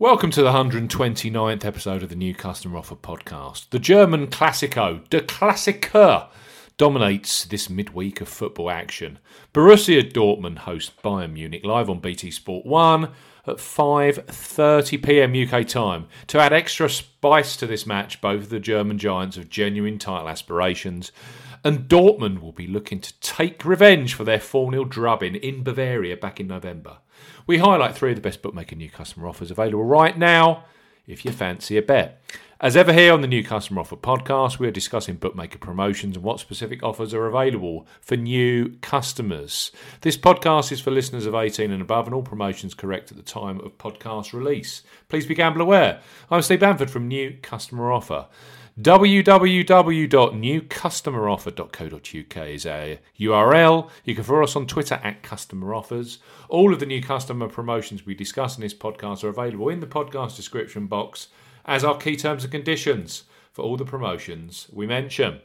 Welcome to the 129th episode of the New Customer Offer podcast. The German Classico, Der Klassiker, dominates this midweek of football action. Borussia Dortmund host Bayern Munich live on BT Sport 1 at 5:30 p.m. UK time. To add extra spice to this match, both of the German giants have genuine title aspirations, and Dortmund will be looking to take revenge for their 4-0 drubbing in Bavaria back in November. We highlight three of the best bookmaker new customer offers available right now if you fancy a bet. As ever, here on the New Customer Offer podcast, we are discussing bookmaker promotions and what specific offers are available for new customers. This podcast is for listeners of 18 and above, and all promotions correct at the time of podcast release. Please be gamble aware. I'm Steve Bamford from New Customer Offer www.newcustomeroffer.co.uk is our URL. You can follow us on Twitter at Customer Offers. All of the new customer promotions we discuss in this podcast are available in the podcast description box as are key terms and conditions for all the promotions we mention.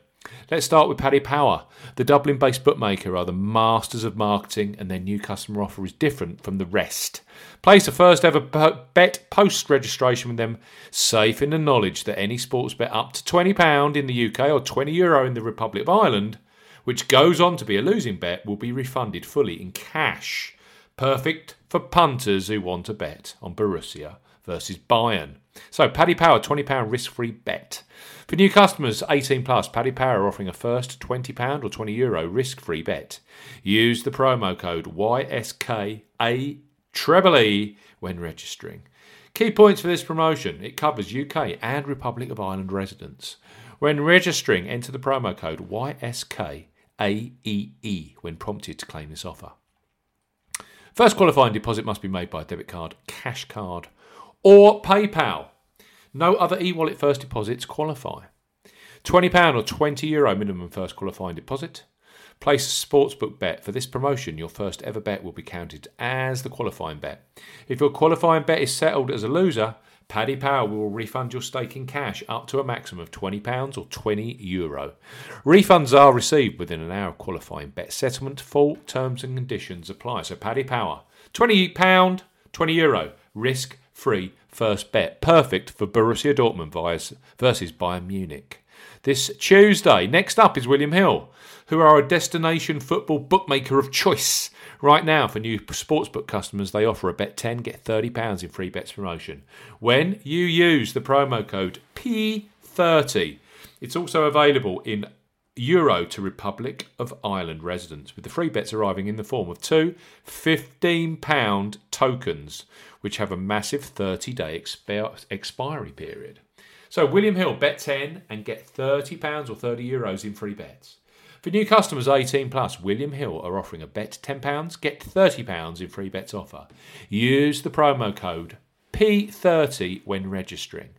Let's start with Paddy Power. The Dublin based bookmaker are the masters of marketing, and their new customer offer is different from the rest. Place a first ever bet post registration with them, safe in the knowledge that any sports bet up to £20 in the UK or €20 Euro in the Republic of Ireland, which goes on to be a losing bet, will be refunded fully in cash. Perfect for punters who want to bet on Borussia versus Bayern. So, Paddy Power, £20 risk free bet. For new customers 18 plus, Paddy Power are offering a first £20 or €20 Euro risk free bet. Use the promo code YSKA when registering. Key points for this promotion it covers UK and Republic of Ireland residents. When registering, enter the promo code YSKAEE when prompted to claim this offer. First qualifying deposit must be made by debit card, cash card, or PayPal. No other e wallet first deposits qualify. £20 or €20 Euro minimum first qualifying deposit. Place a sportsbook bet. For this promotion, your first ever bet will be counted as the qualifying bet. If your qualifying bet is settled as a loser, Paddy Power will refund your stake in cash up to a maximum of £20 or €20 Euro. Refunds are received within an hour of qualifying bet settlement. Full terms and conditions apply. So, Paddy Power, £20, €20 Euro, risk free first bet. Perfect for Borussia Dortmund versus Bayern Munich. This Tuesday. Next up is William Hill, who are a destination football bookmaker of choice. Right now, for new sportsbook customers, they offer a bet 10, get £30 in free bets promotion when you use the promo code P30. It's also available in euro to Republic of Ireland residents, with the free bets arriving in the form of two £15 tokens, which have a massive 30 day expi- expiry period. So, William Hill, bet 10 and get £30 or 30 euros in free bets. For new customers 18 plus, William Hill are offering a bet £10, get £30 in free bets offer. Use the promo code P30 when registering.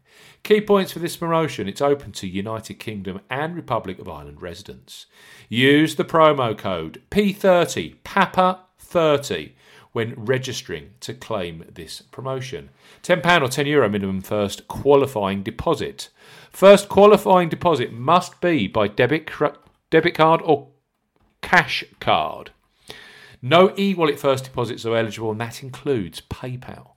Key points for this promotion it's open to United Kingdom and Republic of Ireland residents. Use the promo code P30 Papa 30 when registering to claim this promotion. £10 or €10 Euro minimum first qualifying deposit. First qualifying deposit must be by debit, debit card or cash card. No e wallet first deposits are eligible, and that includes PayPal.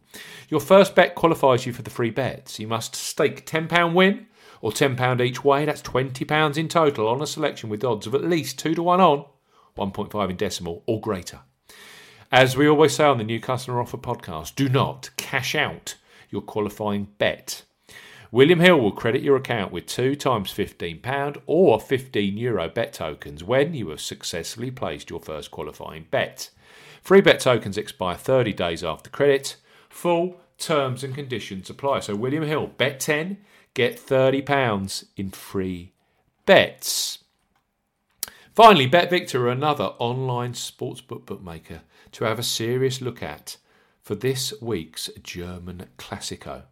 Your first bet qualifies you for the free bets. You must stake £10 win or £10 each way. That's £20 in total on a selection with odds of at least 2 to 1 on, 1.5 in decimal or greater. As we always say on the New Customer Offer podcast, do not cash out your qualifying bet. William Hill will credit your account with two times £15 or €15 Euro bet tokens when you have successfully placed your first qualifying bet. Free bet tokens expire 30 days after credit. Full terms and conditions apply. So, William Hill, bet 10, get £30 in free bets. Finally, BetVictor are another online sportsbook bookmaker to have a serious look at for this week's German Classico.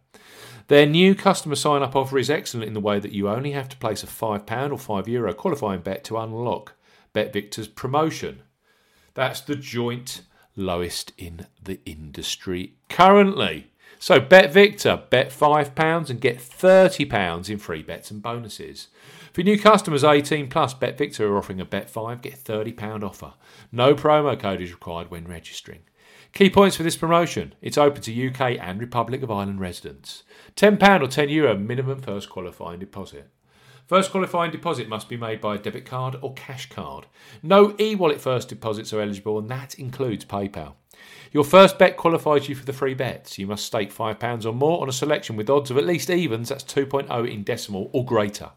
Their new customer sign up offer is excellent in the way that you only have to place a £5 or €5 Euro qualifying bet to unlock BetVictor's promotion. That's the joint lowest in the industry currently. So bet Victor, bet £5 and get £30 in free bets and bonuses. For new customers 18 plus, Bet Victor are offering a bet 5, get £30 offer. No promo code is required when registering. Key points for this promotion it's open to UK and Republic of Ireland residents. £10 or €10 Euro minimum first qualifying deposit. First qualifying deposit must be made by a debit card or cash card. No e wallet first deposits are eligible, and that includes PayPal. Your first bet qualifies you for the free bets. You must stake £5 or more on a selection with odds of at least evens, that's 2.0 in decimal or greater.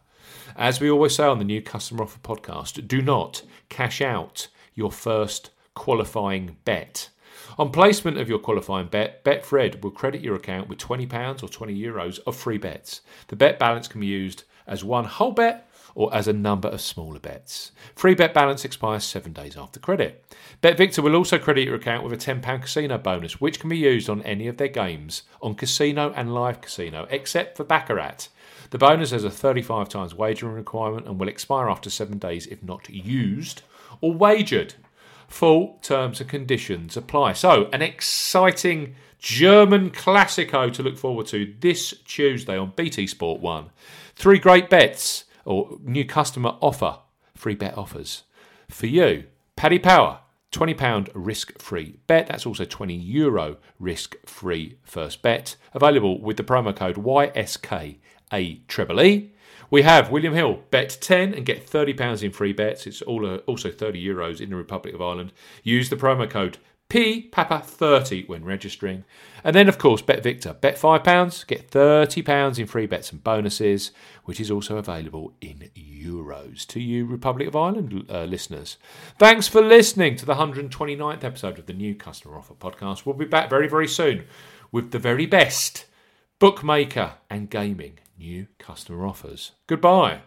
As we always say on the new customer offer podcast, do not cash out your first qualifying bet. On placement of your qualifying bet, Betfred will credit your account with £20 or 20 euros of free bets. The bet balance can be used as one whole bet or as a number of smaller bets. Free bet balance expires seven days after credit. BetVictor will also credit your account with a £10 casino bonus, which can be used on any of their games on casino and live casino, except for Baccarat. The bonus has a 35 times wagering requirement and will expire after seven days if not used or wagered. Full terms and conditions apply. So, an exciting German Classico to look forward to this Tuesday on BT Sport 1. Three great bets or new customer offer, free bet offers for you. Paddy Power, £20 risk free bet. That's also 20 euro risk free first bet. Available with the promo code YSKA We have William Hill, bet 10 and get £30 in free bets. It's uh, also 30 euros in the Republic of Ireland. Use the promo code P Papa 30 when registering. And then, of course, Bet Victor. Bet £5, get £30 in free bets and bonuses, which is also available in euros to you, Republic of Ireland uh, listeners. Thanks for listening to the 129th episode of the new Customer Offer podcast. We'll be back very, very soon with the very best bookmaker and gaming new customer offers. Goodbye.